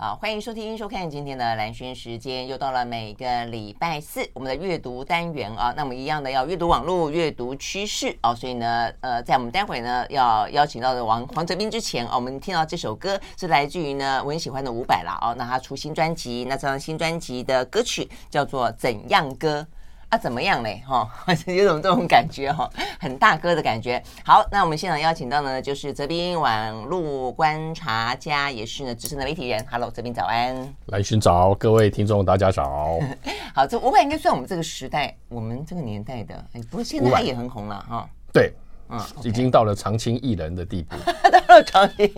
好，欢迎收听、收看今天的蓝轩时间，又到了每个礼拜四我们的阅读单元啊。那我们一样的要阅读网络、阅读趋势啊。所以呢，呃，在我们待会呢要邀请到的王黄泽斌之前啊，我们听到这首歌是来自于呢我很喜欢的伍佰啦哦。那他出新专辑，那这张新专辑的歌曲叫做《怎样歌》。啊，怎么样嘞？哈，有种这种感觉哈，很大哥的感觉。好，那我们现场邀请到呢，就是泽斌网路观察家，也是呢资深的媒体人。Hello，泽斌早安。来寻找各位听众，大家早。好，这伍佰应该算我们这个时代，我们这个年代的。哎，不过现在他也很红了哈。对。嗯，已经到了常青艺人的地步。到了常青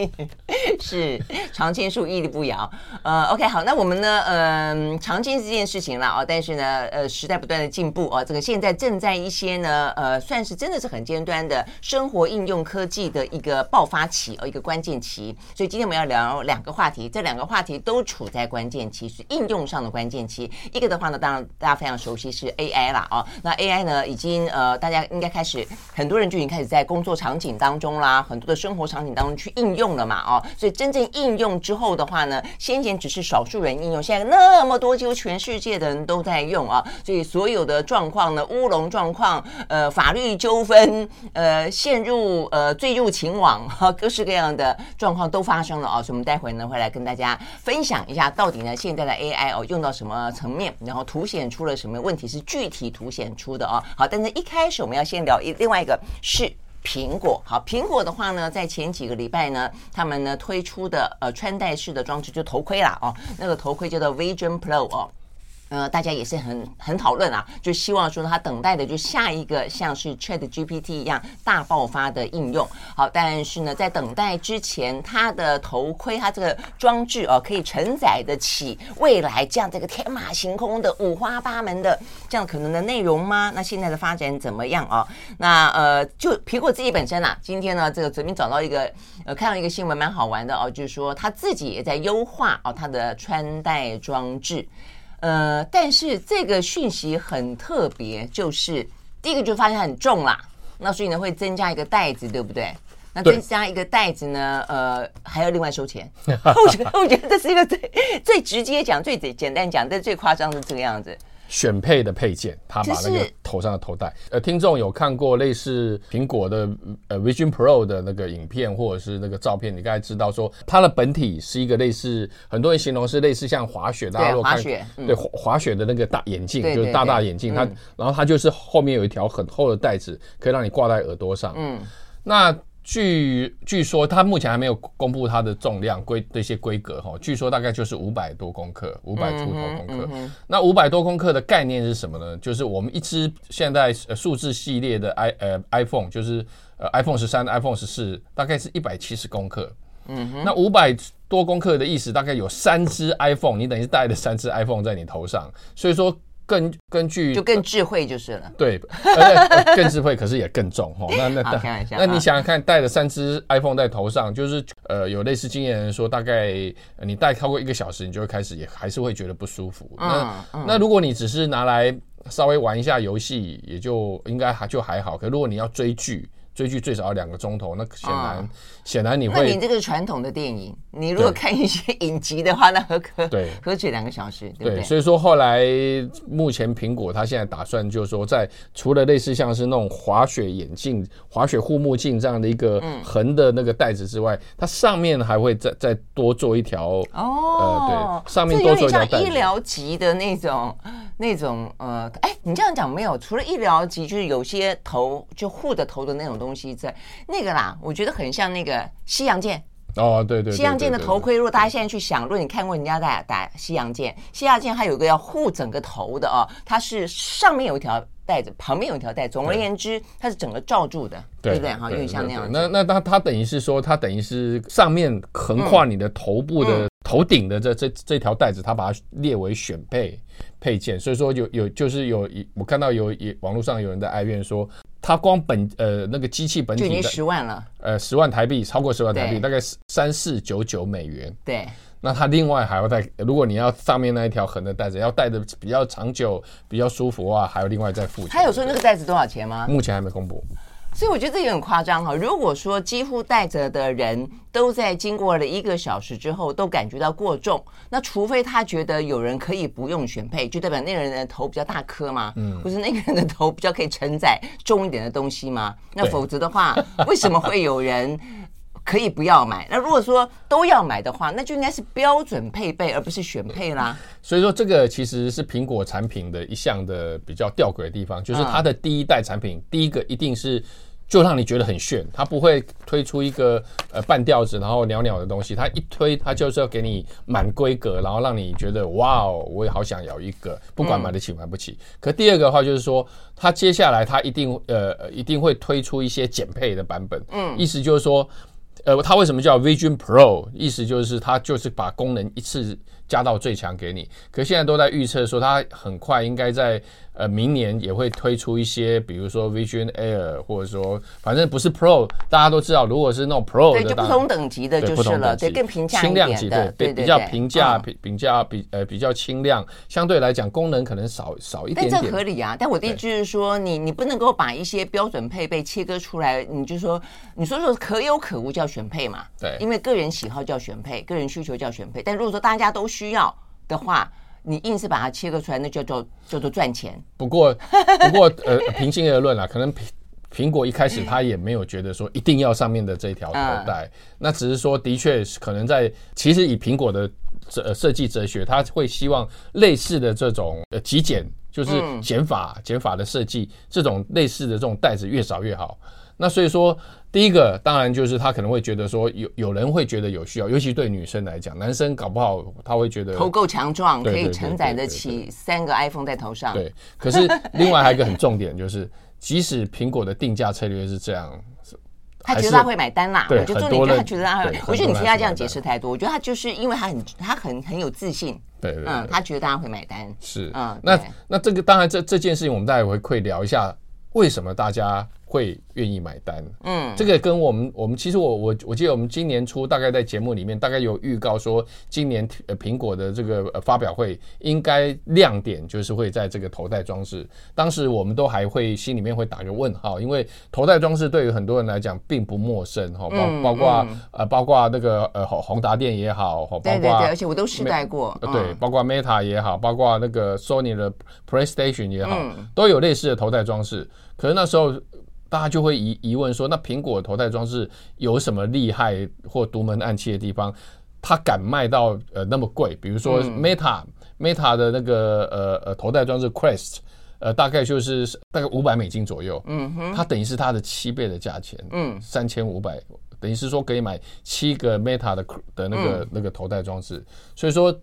是 常青树屹立不摇。呃，OK，好，那我们呢？嗯、呃，常青这件事情了哦，但是呢，呃，时代不断的进步哦，这个现在正在一些呢，呃，算是真的是很尖端的生活应用科技的一个爆发期哦，一个关键期。所以今天我们要聊两个话题，这两个话题都处在关键期，是应用上的关键期。一个的话呢，当然大家非常熟悉是 AI 啦哦，那 AI 呢，已经呃，大家应该开始很多人就已经开始。在工作场景当中啦，很多的生活场景当中去应用了嘛，哦，所以真正应用之后的话呢，先前只是少数人应用，现在那么多，几乎全世界的人都在用啊，所以所有的状况呢，乌龙状况，呃，法律纠纷，呃，陷入呃坠入情网，哈，各式各样的状况都发生了啊，所以我们待会呢会来跟大家分享一下，到底呢现在的 AI 哦用到什么层面，然后凸显出了什么问题，是具体凸显出的啊，好，但是一开始我们要先聊一另外一个是。苹果好，苹果的话呢，在前几个礼拜呢，他们呢推出的呃穿戴式的装置就头盔啦哦，那个头盔叫做 Vision Pro 哦。呃，大家也是很很讨论啊，就希望说他等待的就下一个像是 Chat GPT 一样大爆发的应用。好，但是呢，在等待之前，他的头盔，它这个装置哦，可以承载得起未来这样这个天马行空的五花八门的这样可能的内容吗？那现在的发展怎么样啊？那呃，就苹果自己本身啊，今天呢，这个昨天找到一个呃，看到一个新闻蛮好玩的哦，就是说他自己也在优化哦，它的穿戴装置。呃，但是这个讯息很特别，就是第一个就发现很重啦，那所以呢会增加一个袋子，对不对？那增加一个袋子呢，呃，还要另外收钱。我觉得，我觉得这是一个最最直接讲、最简单讲，但最夸张是这个样子。选配的配件，他把那个头上的头戴。呃，听众有看过类似苹果的呃 Vision Pro 的那个影片或者是那个照片，你刚才知道说它的本体是一个类似，很多人形容是类似像滑雪，大家如果看滑雪，对滑滑雪的那个大眼镜，就是大大眼镜，它然后它就是后面有一条很厚的带子，可以让你挂在耳朵上。嗯，那。据据说，它目前还没有公布它的重量规这些规格哈。据说大概就是五百多公克，五百出头公克。嗯嗯、那五百多公克的概念是什么呢？就是我们一支现在数字系列的 i 呃 iPhone，就是呃 iPhone 十三、iPhone 十四，大概是一百七十公克。嗯，那五百多公克的意思，大概有三支 iPhone，你等于是带了三支 iPhone 在你头上，所以说。根根据就更智慧就是了，对，呃、更智慧，可是也更重哈。那那 开那你想想看，戴了三只 iPhone 在头上，就是呃，有类似经验人说，大概你戴超过一个小时，你就会开始也还是会觉得不舒服。那那如果你只是拿来稍微玩一下游戏，也就应该还就还好。可如果你要追剧，追剧最少要两个钟头，那显然显然你会。那你这个传统的电影，你如果看一些影集的话，那何可对 何止两个小时，对不对？所以说后来目前苹果它现在打算就是说，在除了类似像是那种滑雪眼镜、滑雪护目镜这样的一个横的那个带子之外，它上面还会再再多做一条哦，呃，对，上面多做一条医疗级的那种那种呃，哎，你这样讲没有？除了医疗级，就是有些头就护着头的那种。东西在那个啦，我觉得很像那个西洋剑哦，对对，西洋剑的头盔。如果大家现在去想，如果你看过人家打打西洋剑，西洋剑它有一个要护整个头的哦，它是上面有一条带子，旁边有一条带子。总而言之，它是整个罩住的，对不对？哈，有点像那样。那那它它等于是说，它等于是上面横跨你的头部的头顶的这这这条带子，它把它列为选配配件，所以说有有就是有一我看到有也网络上有人在哀怨说，它光本呃那个机器本体就已经十万了，呃十万台币，超过十万台币，大概三四九九美元。对，那它另外还要再，如果你要上面那一条横的带子要带的比较长久、比较舒服的话，还要另外再付钱。他有说那个带子多少钱吗？目前还没公布。所以我觉得这也很夸张哈。如果说几乎带着的人都在经过了一个小时之后都感觉到过重，那除非他觉得有人可以不用选配，就代表那个人的头比较大颗嘛，嗯，或是那个人的头比较可以承载重一点的东西嘛？那否则的话，为什么会有人可以不要买？那如果说都要买的话，那就应该是标准配备，而不是选配啦。所以说，这个其实是苹果产品的一项的比较吊诡的地方，就是它的第一代产品，第一个一定是。就让你觉得很炫，它不会推出一个呃半吊子然后鸟鸟的东西，它一推它就是要给你满规格，然后让你觉得哇哦，我也好想要一个，不管买得起买不起。可第二个的话就是说，它接下来它一定呃一定会推出一些减配的版本，嗯，意思就是说。呃，它为什么叫 Vision Pro？意思就是它就是把功能一次加到最强给你。可现在都在预测说，它很快应该在呃明年也会推出一些，比如说 Vision Air，或者说反正不是 Pro，大家都知道，如果是那种 Pro 的，对，就不同等级的就是了，对，更平价轻量级的，对，比较平价，比比较比呃比较轻量，相对来讲功能可能少少一点点。但这合理啊，但我的意思就是说，你你不能够把一些标准配备切割出来，你就说你说说可有可无叫。选配嘛，对，因为个人喜好叫选配，个人需求叫选配。但如果说大家都需要的话，你硬是把它切割出来，那叫做叫做赚钱。不过，不过，呃，平心而论啊，可能苹苹果一开始他也没有觉得说一定要上面的这条头带，嗯、那只是说的确可能在其实以苹果的设设计哲学，他会希望类似的这种呃极简，就是减法减法的设计，这种类似的这种袋子越少越好。那所以说。第一个当然就是他可能会觉得说有有人会觉得有需要，尤其对女生来讲，男生搞不好他会觉得头够强壮，可以承载得起三个 iPhone 在头上。对，可是另外还有一个很重点就是，即使苹果的定价策略是这样，他觉得他会买单啦。对，我就重点他觉得他会买。我觉得你听他这样解释太多，我觉得他就是因为他很他很很有自信。对，嗯，他觉得大家会买单。是，嗯，那那这个当然这这件事情我们待会会聊一下，为什么大家会愿意买单，嗯，这个跟我们我们其实我我我记得我们今年初大概在节目里面大概有预告说，今年呃苹果的这个呃发表会应该亮点就是会在这个头戴装置。当时我们都还会心里面会打个问号，因为头戴装置对于很多人来讲并不陌生哈，包包括呃包括那个呃宏达电也好，包括对对对，而且我都试戴过，对，包括 Meta 也好，包括那个 Sony 的 PlayStation 也好，都有类似的头戴装置。可是那时候。大家就会疑疑问说，那苹果头戴装置有什么厉害或独门暗器的地方？它敢卖到呃那么贵？比如说 Meta、嗯、Meta 的那个呃呃头戴装置 Quest，呃大概就是大概五百美金左右。嗯哼，它等于是它的七倍的价钱。嗯，三千五百，等于是说可以买七个 Meta 的的那个、嗯、那个头戴装置。所以说。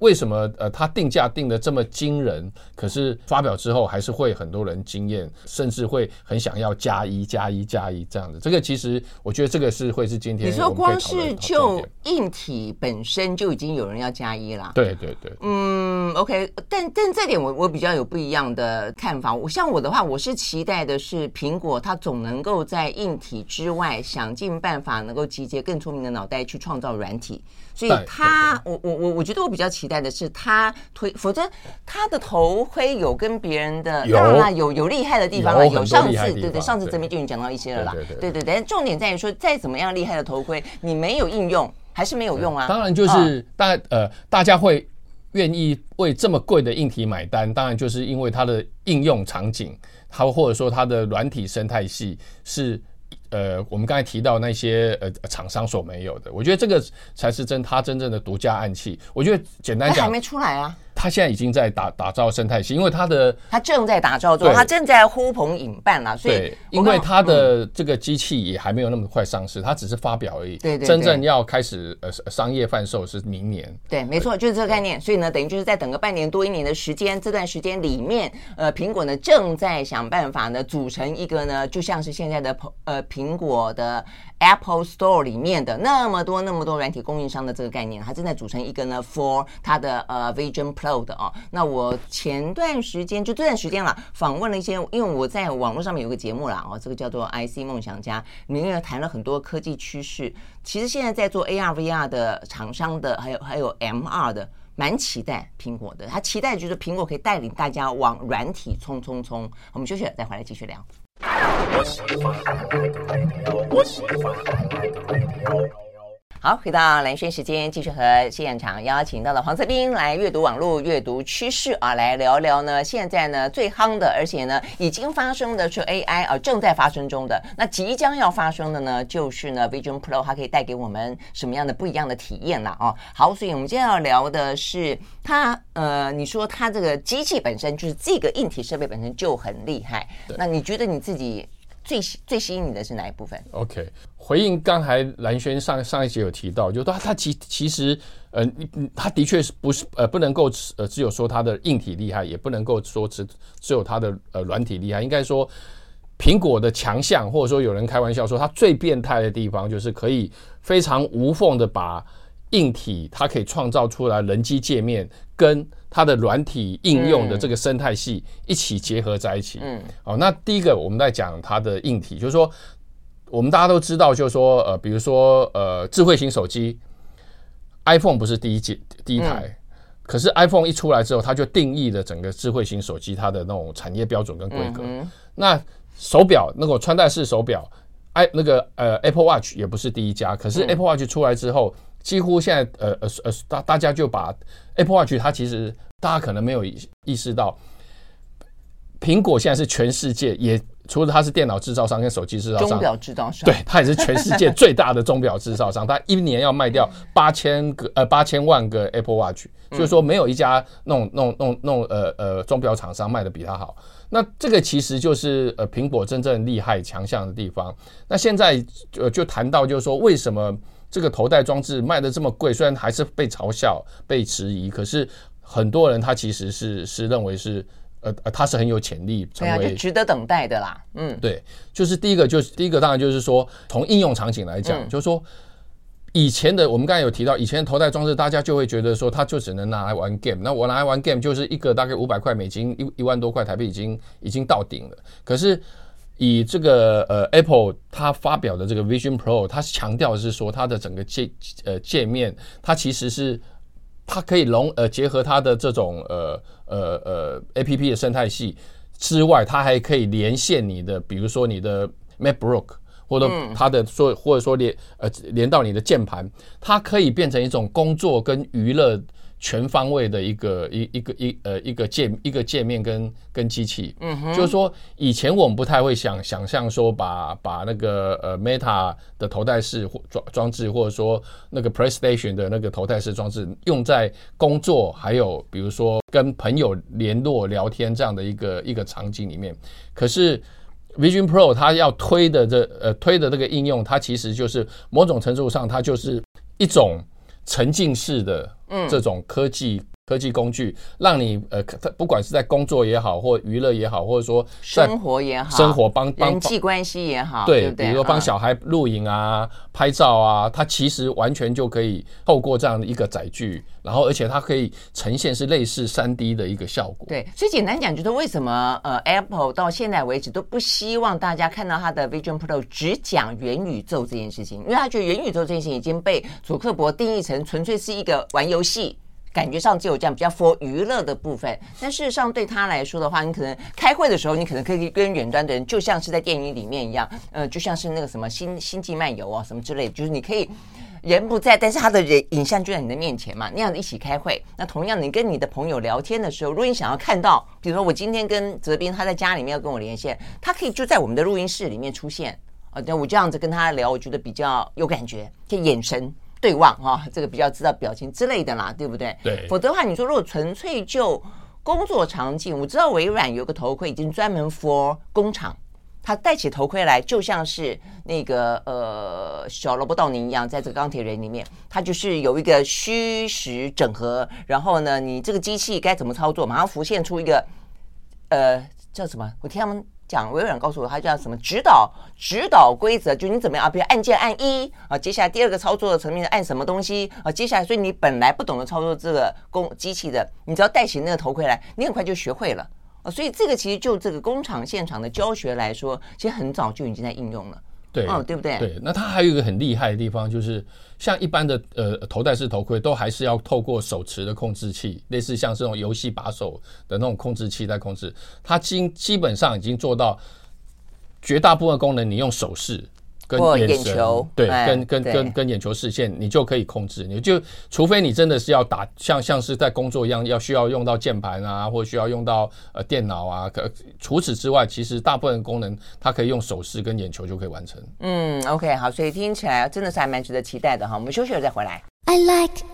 为什么呃，它定价定的这么惊人？可是发表之后还是会很多人惊艳，甚至会很想要加一加一加一这样子。这个其实我觉得这个是会是今天你说光是就硬体本身就已经有人要加一了。对对对。嗯，OK，但但这点我我比较有不一样的看法。我像我的话，我是期待的是苹果它总能够在硬体之外想尽办法能够集结更聪明的脑袋去创造软体。所以他，我我我我觉得我比较期待的是他推，否则他的头盔有跟别人的当然啦，有有厉害的地方了，有上次对对，上次这边就已经讲到一些了啦，对对对，重点在于说再怎么样厉害的头盔，你没有应用还是没有用啊。当然就是大呃大家会愿意为这么贵的硬体买单，当然就是因为它的应用场景，它或者说它的软体生态系是。呃，我们刚才提到那些呃厂商所没有的，我觉得这个才是真他真正的独家暗器。我觉得简单讲，还没出来啊。他现在已经在打打造生态系，因为他的他正在打造中，他正在呼朋引伴了。所以，因为他的这个机器也还没有那么快上市，他只是发表而已。对对，真正要开始呃商业贩售是明年。对，没错，就是这个概念。所以呢，等于就是在等个半年多一年的时间，这段时间里面，呃，苹果呢正在想办法呢组成一个呢，就像是现在的呃苹果的 Apple Store 里面的那么多那么多软体供应商的这个概念，它正在组成一个呢 For 它的呃 Vision 的哦，那我前段时间就这段时间了，访问了一些，因为我在网络上面有个节目啦，哦，这个叫做 IC 梦想家，里面谈了很多科技趋势。其实现在在做 AR、VR 的厂商的，还有还有 MR 的，蛮期待苹果的。他期待就是苹果可以带领大家往软体冲冲冲。我们休息了，再回来继续聊。好，回到蓝轩时间，继续和现场邀请到了黄泽斌来阅读网络阅读趋势啊，来聊聊呢。现在呢最夯的，而且呢已经发生的是 AI 啊，正在发生中的。那即将要发生的呢，就是呢 Vision Pro，它可以带给我们什么样的不一样的体验了啊？好，所以我们今天要聊的是它，呃，你说它这个机器本身就是这个硬体设备本身就很厉害，那你觉得你自己？最最吸引你的是哪一部分？OK，回应刚才蓝轩上上一集有提到，就他他其其实呃，他的确是不是呃不能够呃只有说他的硬体厉害，也不能够说只只有他的呃软体厉害。应该说，苹果的强项，或者说有人开玩笑说，它最变态的地方就是可以非常无缝的把硬体，它可以创造出来人机界面跟。它的软体应用的这个生态系一起结合在一起。嗯，好，那第一个我们在讲它的硬体，就是说我们大家都知道，就是说呃，比如说呃，智慧型手机，iPhone 不是第一届第一台，可是 iPhone 一出来之后，它就定义了整个智慧型手机它的那种产业标准跟规格。那手表那个穿戴式手表，i 那个呃 Apple Watch 也不是第一家，可是 Apple Watch 出来之后。几乎现在，呃呃呃，大大家就把 Apple Watch，它其实大家可能没有意识到，苹果现在是全世界也除了它是电脑制造商跟手机制造商，钟表制造商，对，它也是全世界最大的钟表制造商。它一年要卖掉八千个呃八千万个 Apple Watch，所以说没有一家那种那种那种那种呃呃钟表厂商卖的比它好。那这个其实就是呃苹果真正厉害强项的地方。那现在呃就谈到就是说为什么？这个头戴装置卖的这么贵，虽然还是被嘲笑、被质疑，可是很多人他其实是是认为是呃呃，他是很有潜力成为，对啊，就值得等待的啦。嗯，对，就是第一个，就是第一个，当然就是说从应用场景来讲，嗯、就是说以前的我们刚才有提到，以前的头戴装置，大家就会觉得说，它就只能拿来玩 game。那我拿来玩 game 就是一个大概五百块美金，一一万多块台币，已经已经到顶了。可是以这个呃 Apple 它发表的这个 Vision Pro，它强调是说它的整个界呃界面，它其实是它可以融呃结合它的这种呃呃呃 APP 的生态系之外，它还可以连线你的，比如说你的 MacBook 或者它的说或者说连呃连到你的键盘，它可以变成一种工作跟娱乐。全方位的一个一一个一呃一个界一个界面跟跟机器，嗯哼，就是说以前我们不太会想想象说把把那个呃 Meta 的头戴式装装置或者说那个 PlayStation 的那个头戴式装置用在工作还有比如说跟朋友联络聊天这样的一个一个场景里面，可是 Vision Pro 它要推的这呃推的这个应用，它其实就是某种程度上它就是一种沉浸式的。嗯，这种科技科技工具，让你呃，不管是在工作也好，或娱乐也好，或者说生活也好，生活帮帮人际关系也好，对，对对比如说帮小孩录影啊、嗯、拍照啊，它其实完全就可以透过这样的一个载具，然后而且它可以呈现是类似三 D 的一个效果。对，所以简单讲，就是为什么呃，Apple 到现在为止都不希望大家看到它的 Vision Pro 只讲元宇宙这件事情，因为他觉得元宇宙这件事情已经被祖克伯定义成纯粹是一个玩游戏。感觉上只有这样比较 for 娱乐的部分，但事实上对他来说的话，你可能开会的时候，你可能可以跟远端的人，就像是在电影里面一样，呃，就像是那个什么星星际漫游啊什么之类的，就是你可以人不在，但是他的人影像就在你的面前嘛，那样子一起开会。那同样，你跟你的朋友聊天的时候，如果你想要看到，比如说我今天跟泽斌他在家里面要跟我连线，他可以就在我们的录音室里面出现啊，那我这样子跟他聊，我觉得比较有感觉，就眼神。对望哈，这个比较知道表情之类的啦，对不对？对。否则的话，你说如果纯粹就工作场景，我知道微软有个头盔已经专门 for 工厂，他戴起头盔来就像是那个呃小萝卜道尼一样，在这个钢铁人里面，他就是有一个虚实整合，然后呢，你这个机器该怎么操作，马上浮现出一个呃叫什么？我听他们。讲微软告诉我，它叫什么指导指导规则，就你怎么样啊？比如按键按一啊，接下来第二个操作的层面按什么东西啊？接下来，所以你本来不懂得操作这个工机器的，你只要戴起那个头盔来，你很快就学会了啊。所以这个其实就这个工厂现场的教学来说，其实很早就已经在应用了。对，哦，对不对？对，那它还有一个很厉害的地方，就是像一般的呃头戴式头盔，都还是要透过手持的控制器，类似像这种游戏把手的那种控制器在控制。它基基本上已经做到绝大部分功能，你用手势。跟眼球，对，跟跟跟跟眼球视线，你就可以控制。你就除非你真的是要打，像像是在工作一样，要需要用到键盘啊，或需要用到呃电脑啊。可除此之外，其实大部分功能它可以用手势跟眼球就可以完成。嗯，OK，好，所以听起来真的是还蛮值得期待的哈。我们休息了再回来。I like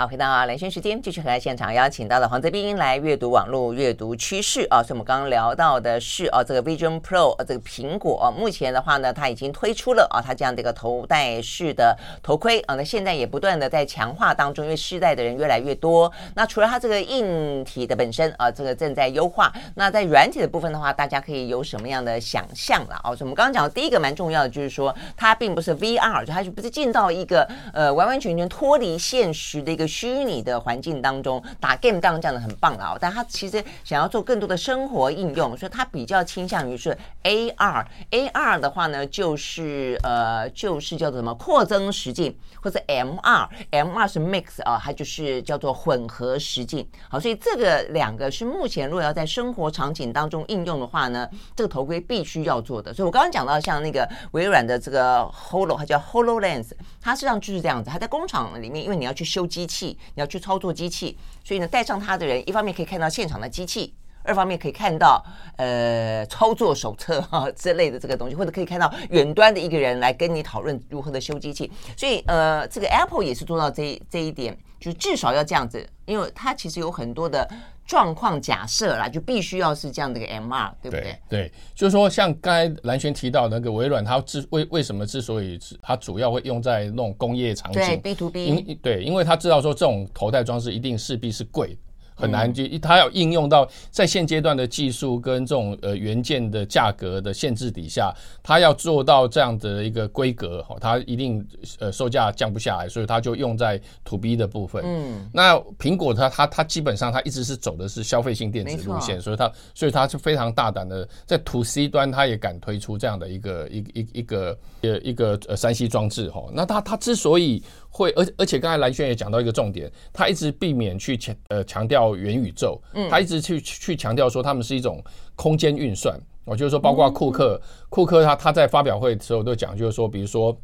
好，回到兰萱时间，继续和现场邀请到的黄泽斌来阅读网络阅读趋势啊。所以我们刚刚聊到的是啊，这个 Vision Pro 啊，这个苹果啊，目前的话呢，它已经推出了啊，它这样的一个头戴式的头盔啊。那现在也不断的在强化当中，因为试戴的人越来越多。那除了它这个硬体的本身啊，这个正在优化。那在软体的部分的话，大家可以有什么样的想象了啊？所以我们刚刚讲的第一个蛮重要的，就是说它并不是 VR，就它就不是进到一个呃完完全全脱离现实的一个。虚拟的环境当中打 game 当然这样的很棒了啊，但他其实想要做更多的生活应用，所以他比较倾向于是 AR。AR 的话呢，就是呃，就是叫做什么扩增实境，或者 MR。MR 是 mix 啊，它就是叫做混合实境。好，所以这个两个是目前如果要在生活场景当中应用的话呢，这个头盔必须要做的。所以我刚刚讲到像那个微软的这个 Holo，它叫 HoloLens，它实际上就是这样子。它在工厂里面，因为你要去修机器。你要去操作机器，所以呢，带上它的人，一方面可以看到现场的机器，二方面可以看到呃操作手册哈之类的这个东西，或者可以看到远端的一个人来跟你讨论如何的修机器。所以呃，这个 Apple 也是做到这这一点，就至少要这样子，因为它其实有很多的。状况假设啦，就必须要是这样的一个 MR，对不对？对，就是说，像刚才蓝轩提到的那个微软，它之为为什么之所以它主要会用在那种工业场景，对 B to B，因对，因为他知道说这种头戴装置一定势必是贵。很难就，它要应用到在现阶段的技术跟这种呃元件的价格的限制底下，它要做到这样的一个规格哈，它一定呃售价降不下来，所以它就用在 To B 的部分。嗯，那苹果它它它基本上它一直是走的是消费性电子路线，所以它所以它是非常大胆的在 To C 端，它也敢推出这样的一个一一一个呃一个呃三 C 装置哈。那它它之所以会，而而且刚才蓝轩也讲到一个重点，他一直避免去强呃强调元宇宙，嗯，他一直去去强调说他们是一种空间运算。我就是说，包括库克，库克他他在发表会的时候都讲，就是说，比如说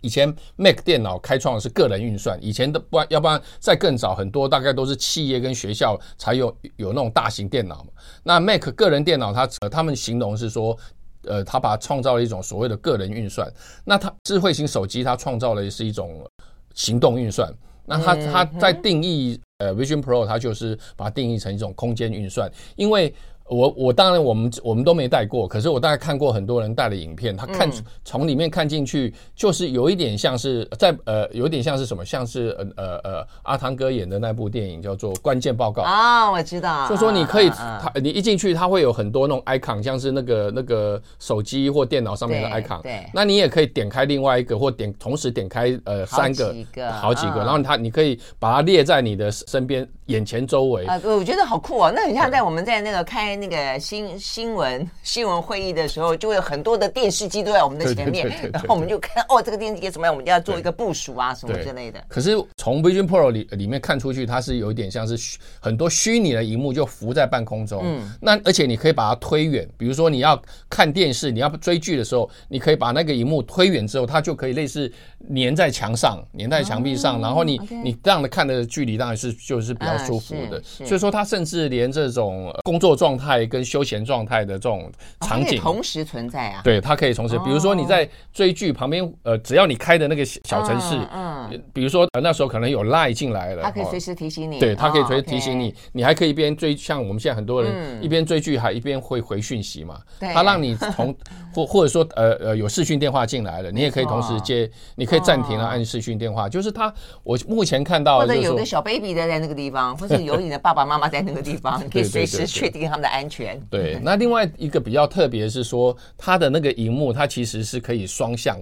以前 Mac 电脑开创的是个人运算，以前的不然要不然再更早很多，大概都是企业跟学校才有有那种大型电脑嘛。那 Mac 个人电脑，他他们形容是说。呃，他把它创造了一种所谓的个人运算。那它智慧型手机，它创造的是一种行动运算。那它它在定义呃 Vision Pro，它就是把它定义成一种空间运算，因为。我我当然我们我们都没戴过，可是我大概看过很多人戴的影片，他看从里面看进去，就是有一点像是在呃，有一点像是什么，像是呃呃呃阿汤哥演的那部电影叫做《关键报告》啊，我知道，就说你可以他你一进去，他会有很多那种 icon，像是那个那个手机或电脑上面的 icon，对，那你也可以点开另外一个或点同时点开呃三个好几个，然后他你可以把它列在你的身边眼前周围啊，我觉得好酷哦，那很像在我们在那个开。那个新新闻 新闻会议的时候，就会有很多的电视机都在我们的前面，然后我们就看哦，这个电视机怎么样？我们就要做一个部署啊，什么之类的。可是从 Vision Pro 里里面看出去，它是有一点像是很多虚拟的荧幕就浮在半空中。嗯，那而且你可以把它推远，比如说你要看电视，你要追剧的时候，你可以把那个荧幕推远之后，它就可以类似粘在墙上，粘在墙壁上，然后你你这样的看的距离当然是就是比较舒服的。所以说，他甚至连这种工作状态跟休闲状态的这种场景同时存在啊。对，它可以同时，比如说你在追剧旁边，呃，只要你开的那个小城市，嗯，比如说呃那时候可能有 Line 进来了，它可以随时提醒你。对，它可以随时提醒你，你还可以一边追，像我们现在很多人一边追剧还一边会回讯息嘛。对，它让你从 或或者说呃呃有视讯电话进来了，你也可以同时接，你可以暂停了按视讯电话，就是它我目前看到。或者有个小 baby 的在那个地方，或者有你的爸爸妈妈在那个地方，可以随时确定他们的安全。对，那另外一个比较特别是说，它的那个荧幕，它其实是可以双向，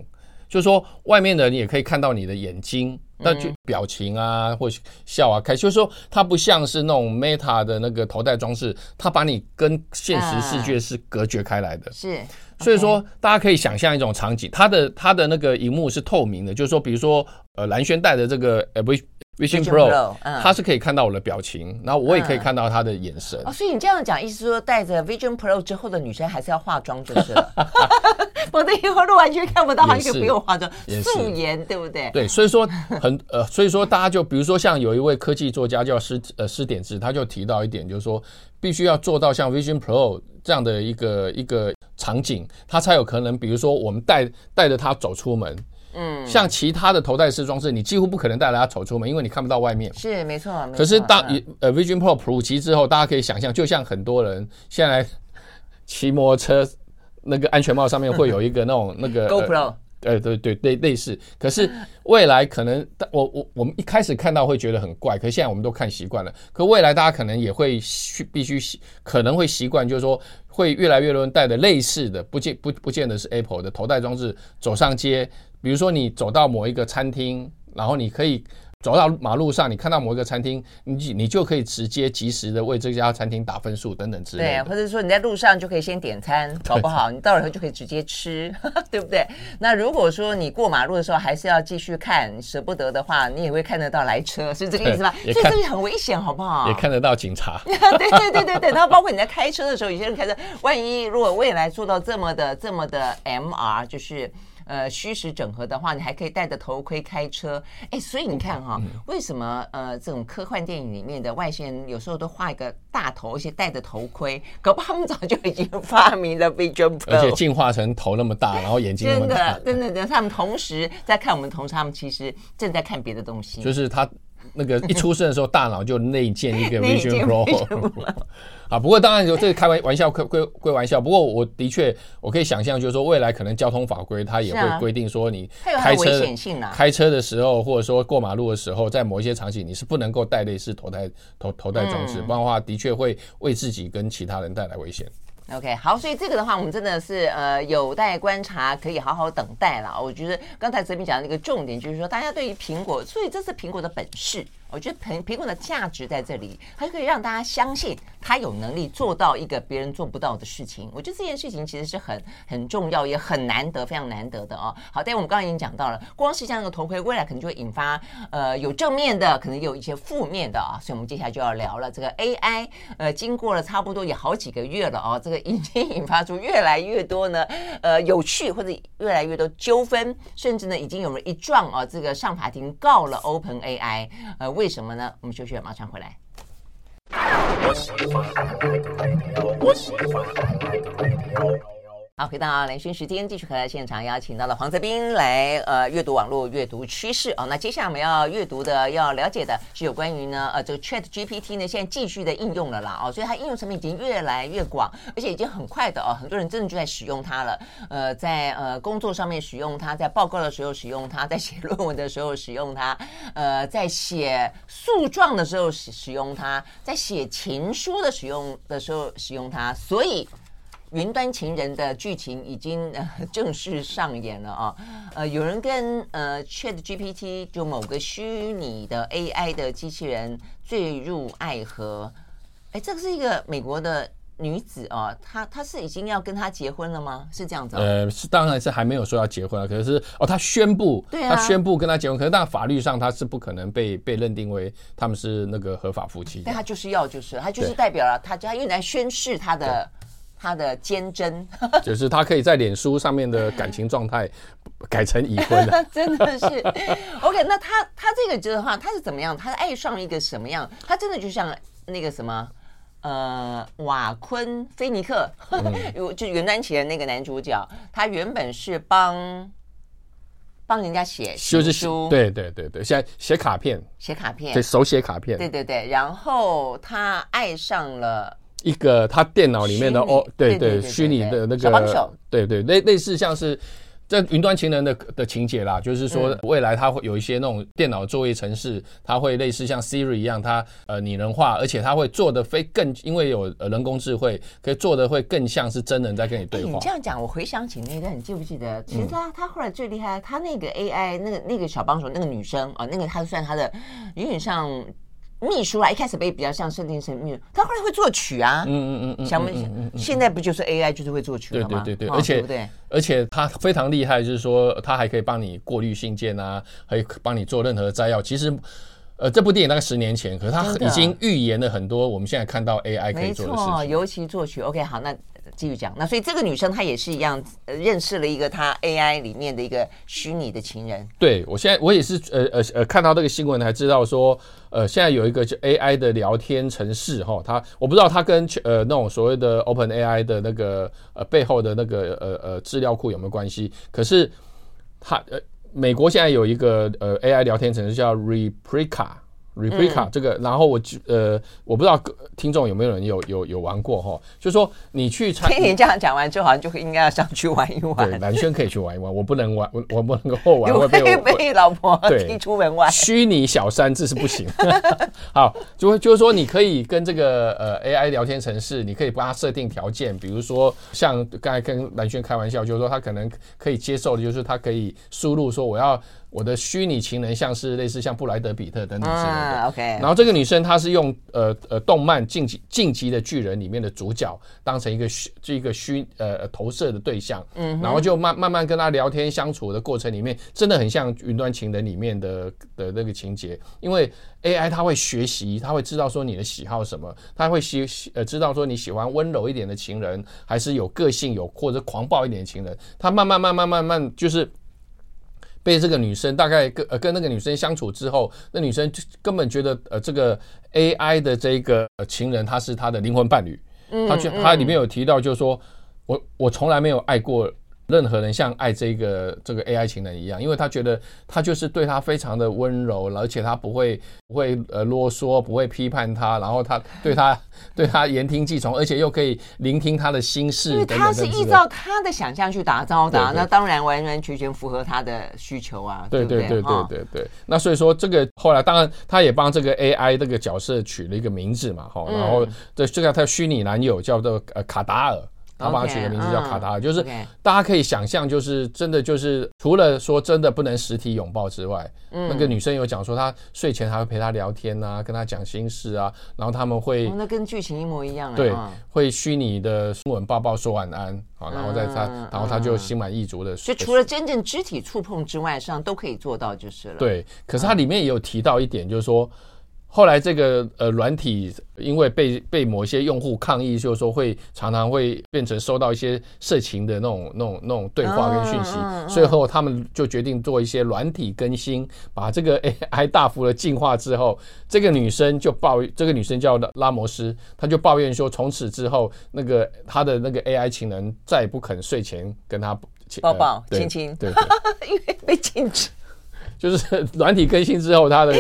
就是说外面的人也可以看到你的眼睛，那就表情啊，或笑啊，开，就是说它不像是那种 Meta 的那个头戴装置，它把你跟现实世界是隔绝开来的。是，所以说大家可以想象一种场景，它的它的那个荧幕是透明的，就是说，比如说呃蓝轩戴的这个呃 V。Vision Pro，它是可以看到我的表情，然后我也可以看到他的眼神。哦，所以你这样讲，意思是说戴着 Vision Pro 之后的女生还是要化妆就是了，否则以后都完全看不到，她就不用化妆，素颜对不对？对，所以说很 呃，所以说大家就比如说像有一位科技作家叫施呃施典志，他就提到一点，就是说必须要做到像 Vision Pro 这样的一个一个场景，他才有可能，比如说我们带带着他走出门。嗯，像其他的头戴式装置，你几乎不可能带着它走出门，因为你看不到外面。是，没错。可是当呃 Vision Pro 普及之后，大家可以想象，就像很多人现在骑摩托车，那个安全帽上面会有一个那种那个 GoPro。呃，对对对，类似。可是未来可能，我我我们一开始看到会觉得很怪，可是现在我们都看习惯了。可未来大家可能也会必须习，可能会习惯，就是说会越来越多人戴的类似的，不见不不见得是 Apple 的头戴装置走上街。比如说，你走到某一个餐厅，然后你可以走到马路上，你看到某一个餐厅，你你就可以直接及时的为这家餐厅打分数等等之类的。对，或者说你在路上就可以先点餐，搞不好你到了以后就可以直接吃，对不对？那如果说你过马路的时候还是要继续看，舍不得的话，你也会看得到来车，是这个意思吧？所以这个很危险，好不好？也看得到警察。对对对对对，然后包括你在开车的时候，有些人开车，万一如果未来做到这么的这么的 MR，就是。呃，虚实整合的话，你还可以戴着头盔开车。哎，所以你看哈，为什么呃这种科幻电影里面的外星人有时候都画一个大头，而且戴着头盔？搞不好他们早就已经发明了 Vision Pro，而且进化成头那么大，然后眼睛那么大。真的，真的，他们同时在看我们，同时他们其实正在看别的东西。就是他。那个一出生的时候，大脑就内建一个 Vision Pro 啊。不过当然有这个开玩玩笑，归归归玩笑。不过我的确，我可以想象，就是说未来可能交通法规它也会规定说，你开车开车的时候，或者说过马路的时候，在某一些场景你是不能够戴类似头戴头头戴装置，不然的话的确会为自己跟其他人带来危险。OK，好，所以这个的话，我们真的是呃有待观察，可以好好等待了。我觉得刚才泽斌讲的那个重点就是说，大家对于苹果，所以这是苹果的本事。我觉得苹苹果的价值在这里，它可以让大家相信它有能力做到一个别人做不到的事情。我觉得这件事情其实是很很重要，也很难得，非常难得的哦。好，但我们刚刚已经讲到了，光是像那个头盔，未来可能就会引发呃有正面的，可能有一些负面的啊。所以我们接下来就要聊了，这个 AI，呃，经过了差不多也好几个月了哦，这个已经引发出越来越多呢，呃，有趣或者越来越多纠纷，甚至呢已经有了一状啊，这个上法庭告了 OpenAI，呃。为什么呢？我们休息，马上回来。好，回到连线时间，继续和现场邀请到了黄泽斌来呃阅读网络阅读趋势哦。那接下来我们要阅读的、要了解的是有关于呢呃这个 Chat GPT 呢现在继续的应用了啦哦，所以它应用层面已经越来越广，而且已经很快的哦，很多人真的就在使用它了。呃，在呃工作上面使用它，在报告的时候使用它，在写论文的时候使用它，呃，在写诉状的时候使使用它，在写情书的使用的时候使用它，所以。云端情人的剧情已经呃正式上演了啊，呃，有人跟呃 Chat GPT 就某个虚拟的 AI 的机器人坠入爱河，哎，这个是一个美国的女子啊，她她是已经要跟他结婚了吗？是这样子？呃，是当然是还没有说要结婚啊，可是哦，她宣布，对啊，她宣布跟他结婚，可是但法律上她是不可能被被认定为他们是那个合法夫妻，但她就是要就是，她就是代表了她，她用来宣誓她的。他的坚贞，就是他可以在脸书上面的感情状态，改成已婚了，真的是。OK，那他他这个的话，他是怎么样？他爱上一个什么样？他真的就像那个什么，呃，瓦昆菲尼克，有、嗯、就云端情人那个男主角，他原本是帮帮人家写就是书，对对对对，现在写卡片，写卡片，对手写卡片，对对对。然后他爱上了。一个他电脑里面的哦，对对，虚拟的那个，对对，类类似像是在云端情人的的情节啦，就是说未来他会有一些那种电脑作业程式，它会类似像 Siri 一样，它呃拟人化，而且它会做的非更，因为有人工智慧，可以做的会更像是真人在跟你对话。你这样讲，我回想起那段，你记不记得？其实他他后来最厉害，他那个 AI 那个那个小帮手那个女生啊，那个他算他的有点像。秘书啦，一开始被比较像设定成秘书，他后来会作曲啊，嗯嗯嗯嗯，想不想？现在不就是 AI 就是会作曲了吗？对对对对，而且对，而且他非常厉害，就是说他还可以帮你过滤信件啊，可以帮你做任何摘要。其实，呃，这部电影大概十年前，可是他已经预言了很多我们现在看到 AI 可以做的事情，尤其作曲。OK，好，那。继续讲，那所以这个女生她也是一样，呃，认识了一个她 AI 里面的一个虚拟的情人。对，我现在我也是呃呃呃看到这个新闻才知道说，呃，现在有一个就 AI 的聊天程式哈，它我不知道它跟呃那种所谓的 OpenAI 的那个呃背后的那个呃呃资料库有没有关系？可是它呃美国现在有一个呃 AI 聊天程式叫 Replika。Replika 这个，然后我呃，我不知道听众有没有人有有有玩过哈，就是说你去参，听你这样讲完之后，好像就应该要上去玩一玩。对，蓝轩可以去玩一玩，我不能玩，我我不能够玩，会被被老婆踢出门外。虚拟小三这是不行。好，就就是说你可以跟这个呃 AI 聊天程式，你可以帮他设定条件，比如说像刚才跟蓝轩开玩笑，就是说他可能可以接受的，就是他可以输入说我要。我的虚拟情人像是类似像布莱德比特等等之类的。啊，OK。然后这个女生她是用呃呃动漫进击进击的巨人里面的主角当成一个虚这一个虚呃投射的对象，嗯，然后就慢慢慢跟她聊天相处的过程里面，真的很像云端情人里面的的那个情节，因为 AI 它会学习，它会知道说你的喜好什么，它会喜呃知道说你喜欢温柔一点的情人，还是有个性有或者狂暴一点的情人，它慢慢慢慢慢慢就是。被这个女生大概跟呃跟那个女生相处之后，那女生就根本觉得呃这个 AI 的这个情人他是她的灵魂伴侣，嗯，他就他里面有提到就是说我我从来没有爱过。任何人像爱这个这个 AI 情人一样，因为他觉得他就是对他非常的温柔，而且他不会不会呃啰嗦，不会批判他，然后他对他对他言听计从，而且又可以聆听他的心事。因为他是依照他的想象去打造的，那当然完完全全符合他的需求啊。对对对对对对对。那所以说这个后来当然他也帮这个 AI 这个角色取了一个名字嘛，哈，然后这这个他的虚拟男友叫做呃卡达尔。他把他取个名字叫卡塔尔，就是大家可以想象，就是真的就是除了说真的不能实体拥抱之外，那个女生有讲说，她睡前还会陪他聊天啊，跟他讲心事啊，然后他们会那跟剧情一模一样，对，会虚拟的亲吻抱抱说晚安啊，然后在他，然后他就心满意足的睡。就除了真正肢体触碰之外，上都可以做到就是了。对，可是它里面也有提到一点，就是说。后来这个呃软体因为被被某些用户抗议，就是说会常常会变成收到一些色情的那种那种那种对话跟讯息，所以后他们就决定做一些软体更新，把这个 AI 大幅的进化之后，这个女生就抱怨，这个女生叫拉摩斯，她就抱怨说，从此之后那个她的那个 AI 情人再也不肯睡前跟她抱抱亲亲，对，因为被禁止。就是软体更新之后，她的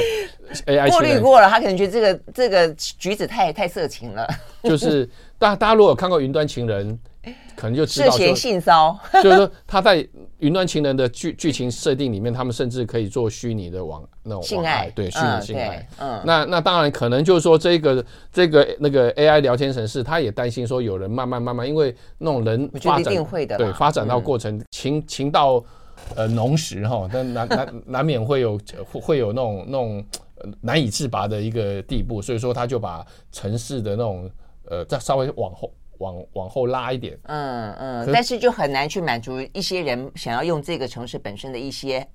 AI 过滤过了，他可能觉得这个这个举止太太色情了。就是大大家如果有看过《云端情人》，可能就知道涉嫌性骚。就是说他在《云端情人》的剧剧情设定里面，他们甚至可以做虚拟的网那种性爱，对虚拟性爱。嗯，那那当然可能就是说这个这个那个 AI 聊天城市，他也担心说有人慢慢慢慢，因为那种人发展对发展到过程情情到。呃，浓时哈，但难难难免会有会有那种那种难以自拔的一个地步，所以说他就把城市的那种呃再稍微往后往往后拉一点，嗯嗯，但是就很难去满足一些人想要用这个城市本身的一些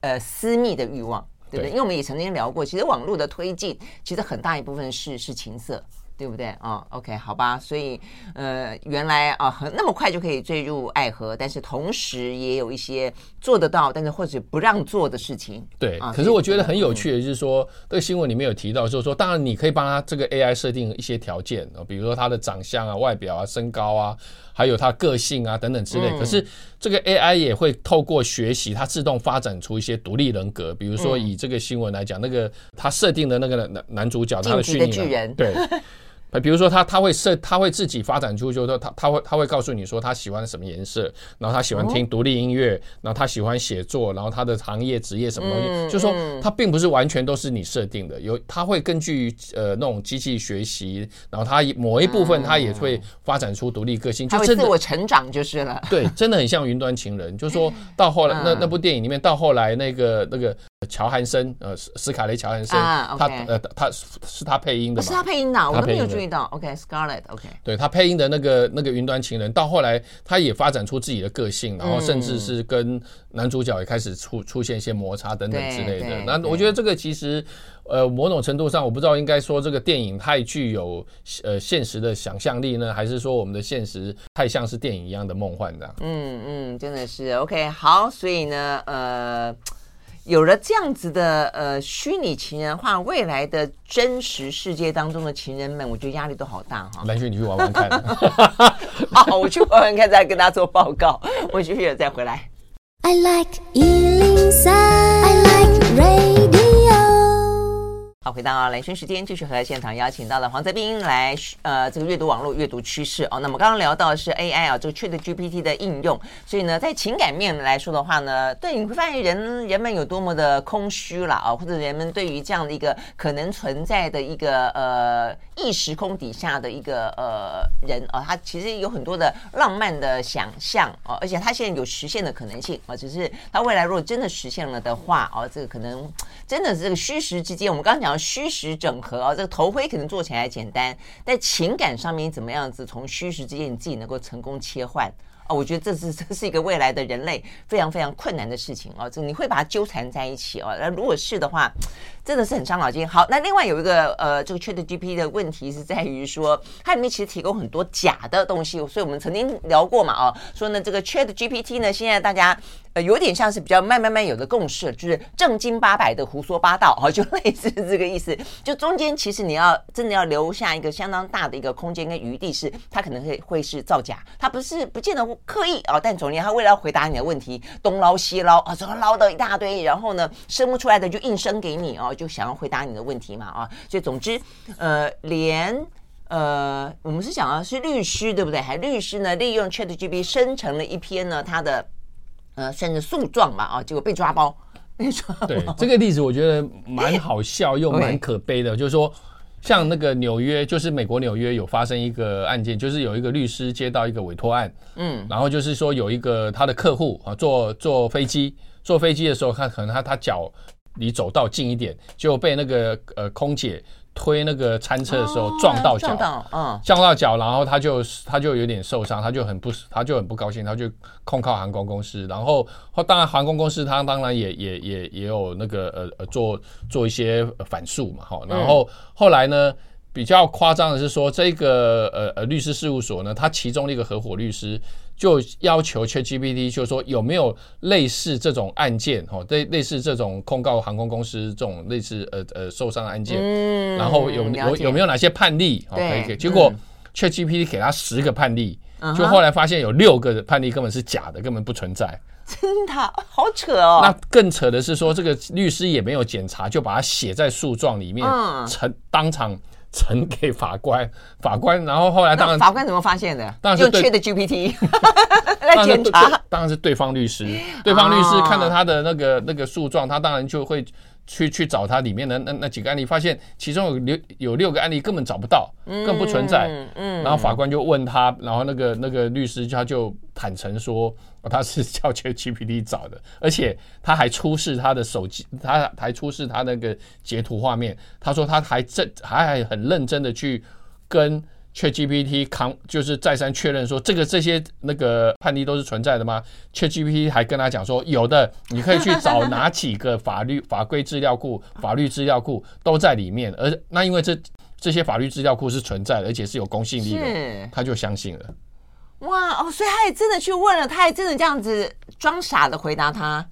呃私密的欲望，对不对？因为我们也曾经聊过，其实网络的推进其实很大一部分是是情色。对不对啊、哦？OK，好吧，所以呃，原来啊，很那么快就可以坠入爱河，但是同时也有一些做得到，但是或者不让做的事情。对，啊、可是我觉得很有趣的就是说，嗯、这个新闻里面有提到，就是说，当然你可以帮他这个 AI 设定一些条件啊，比如说他的长相啊、外表啊、身高啊，还有他个性啊等等之类。嗯、可是这个 AI 也会透过学习，它自动发展出一些独立人格。比如说以这个新闻来讲，嗯、那个他设定的那个男男主角，他的虚拟人，对。比如说他他会设他会自己发展出，就是说他他会他会告诉你说他喜欢什么颜色，然后他喜欢听独立音乐，然后他喜欢写作，然后他的行业职业什么东西，就是说他并不是完全都是你设定的，有他会根据呃那种机器学习，然后他某一部分他也会发展出独立个性，就会自我成长就是了。对，真的很像云端情人，就是说到后来那那部电影里面到后来那个那个。乔韩森，呃，斯卡雷乔韩森，啊 okay、他呃，他是他配音的嘛？是他配音的，我都没有注意到。OK，Scarlett，OK，、okay, 对他配音的那个那个云端情人，到后来他也发展出自己的个性，然后甚至是跟男主角也开始出出现一些摩擦等等之类的。那我觉得这个其实，呃，某种程度上，我不知道应该说这个电影太具有呃现实的想象力呢，还是说我们的现实太像是电影一样的梦幻这样？嗯嗯，真的是 OK。好，所以呢，呃。有了这样子的呃虚拟情人化，未来的真实世界当中的情人们，我觉得压力都好大哈。蓝雪，你去玩玩看。好，我去玩玩看，再跟大家做报告。我去了再回来。I like 103, I like radio 好，回到兰萱时间，继续和现场邀请到了黄泽斌来，呃，这个阅读网络阅读趋势哦。那么刚刚聊到的是 AI 啊，这个 ChatGPT 的应用，所以呢，在情感面来说的话呢，对，你会发现人人们有多么的空虚了啊，或者人们对于这样的一个可能存在的一个呃异时空底下的一个呃人啊，他其实有很多的浪漫的想象哦，而且他现在有实现的可能性啊，只是他未来如果真的实现了的话哦，这个可能真的是这个虚实之间，我们刚讲。虚实整合啊，这个头盔可能做起来简单，但情感上面怎么样子从虚实之间你自己能够成功切换啊？我觉得这是这是一个未来的人类非常非常困难的事情啊！这你会把它纠缠在一起啊？那如果是的话，真的是很伤脑筋。好，那另外有一个呃，这个 ChatGPT 的问题是在于说，它里面其实提供很多假的东西，所以我们曾经聊过嘛啊，说呢这个 ChatGPT 呢，现在大家。呃，有点像是比较慢慢慢有的共识，就是正经八百的胡说八道哦，就类似这个意思。就中间其实你要真的要留下一个相当大的一个空间跟余地，是它可能会会是造假，它不是不见得刻意啊，但总之他为了要回答你的问题，东捞西捞啊，这个捞到一大堆，然后呢生不出来的就硬生给你啊，就想要回答你的问题嘛啊，所以总之呃连呃我们是讲的是律师对不对？还律师呢利用 ChatGPT 生成了一篇呢他的。呃，甚至诉状嘛，啊，结果被抓包，被抓包。对，这个例子我觉得蛮好笑又蛮可悲的，就是说，像那个纽约，就是美国纽约有发生一个案件，就是有一个律师接到一个委托案，嗯，然后就是说有一个他的客户啊，坐坐飞机，坐飞机的时候，他可能他他脚离走道近一点，就被那个呃空姐。推那个餐车的时候撞到脚，嗯，撞到脚，然后他就他就有点受伤，他就很不他就很不高兴，他就控告航空公司，然后当然航空公司他当然也也也也有那个呃呃做做一些反诉嘛，哈，然后后来呢，比较夸张的是说这个呃呃律师事务所呢，他其中的一个合伙律师。就要求 ChatGPT，就是说有没有类似这种案件，哈，类类似这种控告航空公司这种类似呃呃受伤的案件，嗯，然后有有有没有哪些判例，哦，可以给？结果 ChatGPT 给他十个判例，就后来发现有六个判例根本是假的，根本不存在。真的好扯哦！那更扯的是说，这个律师也没有检查，就把它写在诉状里面，呈当场。呈给法官，法官，然后后来当然法官怎么发现的？当然是用 ChatGPT 来检查。当然是对方律师，对方律师看了他的那个那个诉状，他当然就会去去找他里面的那那几个案例，发现其中有六有六个案例根本找不到，更不存在。嗯，然后法官就问他，然后那个那个律师他就坦诚说。他是叫 ChatGPT 找的，而且他还出示他的手机，他还出示他那个截图画面。他说他还正还还很认真的去跟 ChatGPT 扛，就是再三确认说这个这些那个判例都是存在的吗？ChatGPT 还跟他讲说有的，你可以去找哪几个法律法规资料库、法律资料库都在里面。而那因为这这些法律资料库是存在的，而且是有公信力的，他就相信了。哇哦，所以他也真的去问了，他也真的这样子装傻的回答他。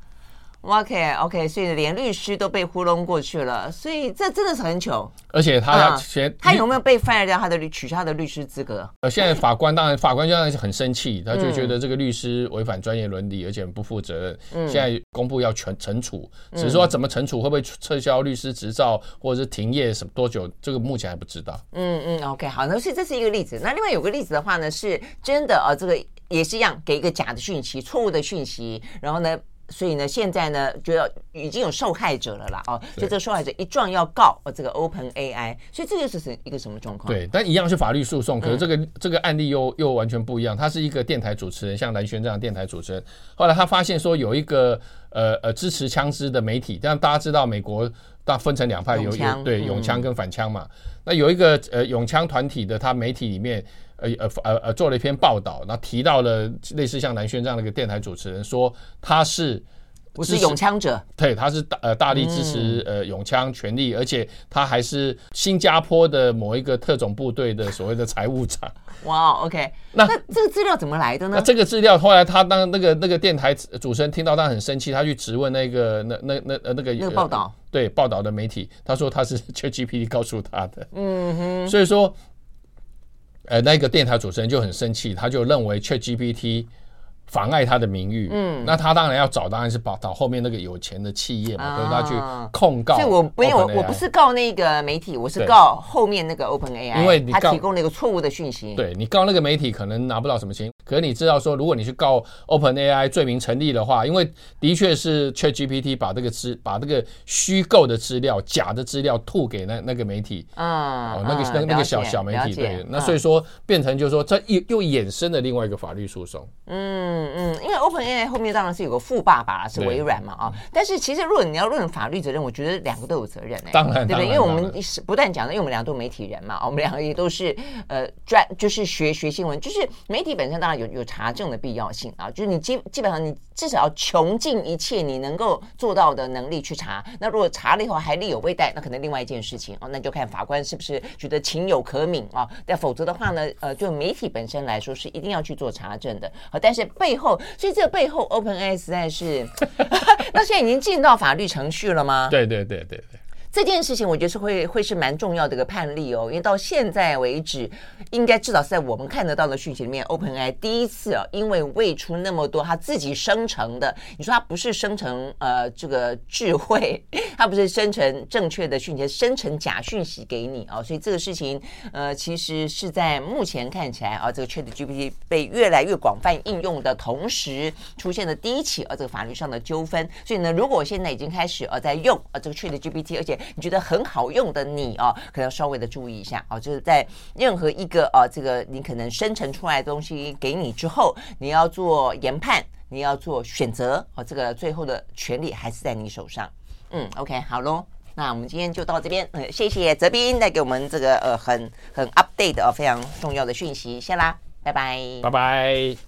OK OK，所以连律师都被糊弄过去了，所以这真的是很糗。而且他要先、嗯，他有没有被 fire 掉他的律，取消他的律师资格？呃，现在法官当然，法官当然是很生气，他就觉得这个律师违反专业伦理，而且不负责任。嗯，现在公布要全惩处，只是说怎么惩处，会不会撤销律师执照，或者是停业什么多久，这个目前还不知道。嗯嗯，OK，好，那所以这是一个例子。那另外有个例子的话呢，是真的啊，这个也是一样，给一个假的讯息，错误的讯息，然后呢。所以呢，现在呢，就要已经有受害者了啦，哦，所以这个受害者一状要告呃这个 Open AI，所以这就是是一个什么状况？对，但一样是法律诉讼，可是这个、嗯、这个案例又又完全不一样。他是一个电台主持人，像蓝轩这样电台主持人，后来他发现说有一个呃呃支持枪支的媒体，但大家知道美国大分成两派，有有对永枪跟反枪嘛，嗯、那有一个呃永枪团体的他媒体里面。呃呃呃呃，做了一篇报道，那提到了类似像南轩这样的一个电台主持人，说他是不是永枪者？对，他是大呃大力支持呃永枪权利，而且他还是新加坡的某一个特种部队的所谓的财务长。哇，OK，那那这个资料怎么来的呢？那这个资料后来他当那个那个电台主持人听到，他很生气，他去质问那个那那那呃那个那个报道，对报道的媒体，他说他是 ChatGPT 告诉他的。嗯哼，所以说。呃，那个电台主持人就很生气，他就认为 ChatGPT 妨碍他的名誉。嗯，那他当然要找，当然是把找后面那个有钱的企业嘛，对、啊、他去控告。所以我没有，我我不是告那个媒体，我是告后面那个 OpenAI，因为你他提供了一个错误的讯息。对，你告那个媒体可能拿不到什么钱。可是你知道说，如果你去告 OpenAI 罪名成立的话，因为的确是 ChatGPT 把这个资把这个虚构的资料、假的资料吐给那那个媒体啊、嗯哦，那个那那个小小媒体对，那所以说变成就是说这又又衍生了另外一个法律诉讼。嗯嗯嗯，因为 OpenAI 后面当然是有个富爸爸是微软嘛啊，但是其实如果你要论法律责任，我觉得两个都有责任哎、欸，当然对不对？因为我们是不断讲的，因为我们两个都媒体人嘛，我们两个也都是呃专就是学学新闻，就是媒体本身当然有有查证的必要性啊，就是你基基本上你至少要穷尽一切你能够做到的能力去查。那如果查了以后还力有未逮，那可能另外一件事情哦，那就看法官是不是觉得情有可悯啊。但否则的话呢，呃，就媒体本身来说是一定要去做查证的。好，但是背后，所以这个背后，OpenAI 实在是，那现在已经进到法律程序了吗？对对对对对。这件事情我觉得是会会是蛮重要的一个判例哦，因为到现在为止，应该至少是在我们看得到的讯息里面，OpenAI 第一次啊，因为喂出那么多它自己生成的，你说它不是生成呃这个智慧，它不是生成正确的讯息，生成假讯息给你啊，所以这个事情呃其实是在目前看起来啊，这个 ChatGPT 被越来越广泛应用的同时，出现了第一起啊这个法律上的纠纷。所以呢，如果我现在已经开始啊在用啊这个 ChatGPT，而且你觉得很好用的你哦，可能要稍微的注意一下哦，就是在任何一个啊，这个你可能生成出来的东西给你之后，你要做研判，你要做选择哦，这个最后的权利还是在你手上。嗯，OK，好喽，那我们今天就到这边，谢谢泽斌带给我们这个呃很很 update 啊非常重要的讯息，谢啦，拜拜，拜拜。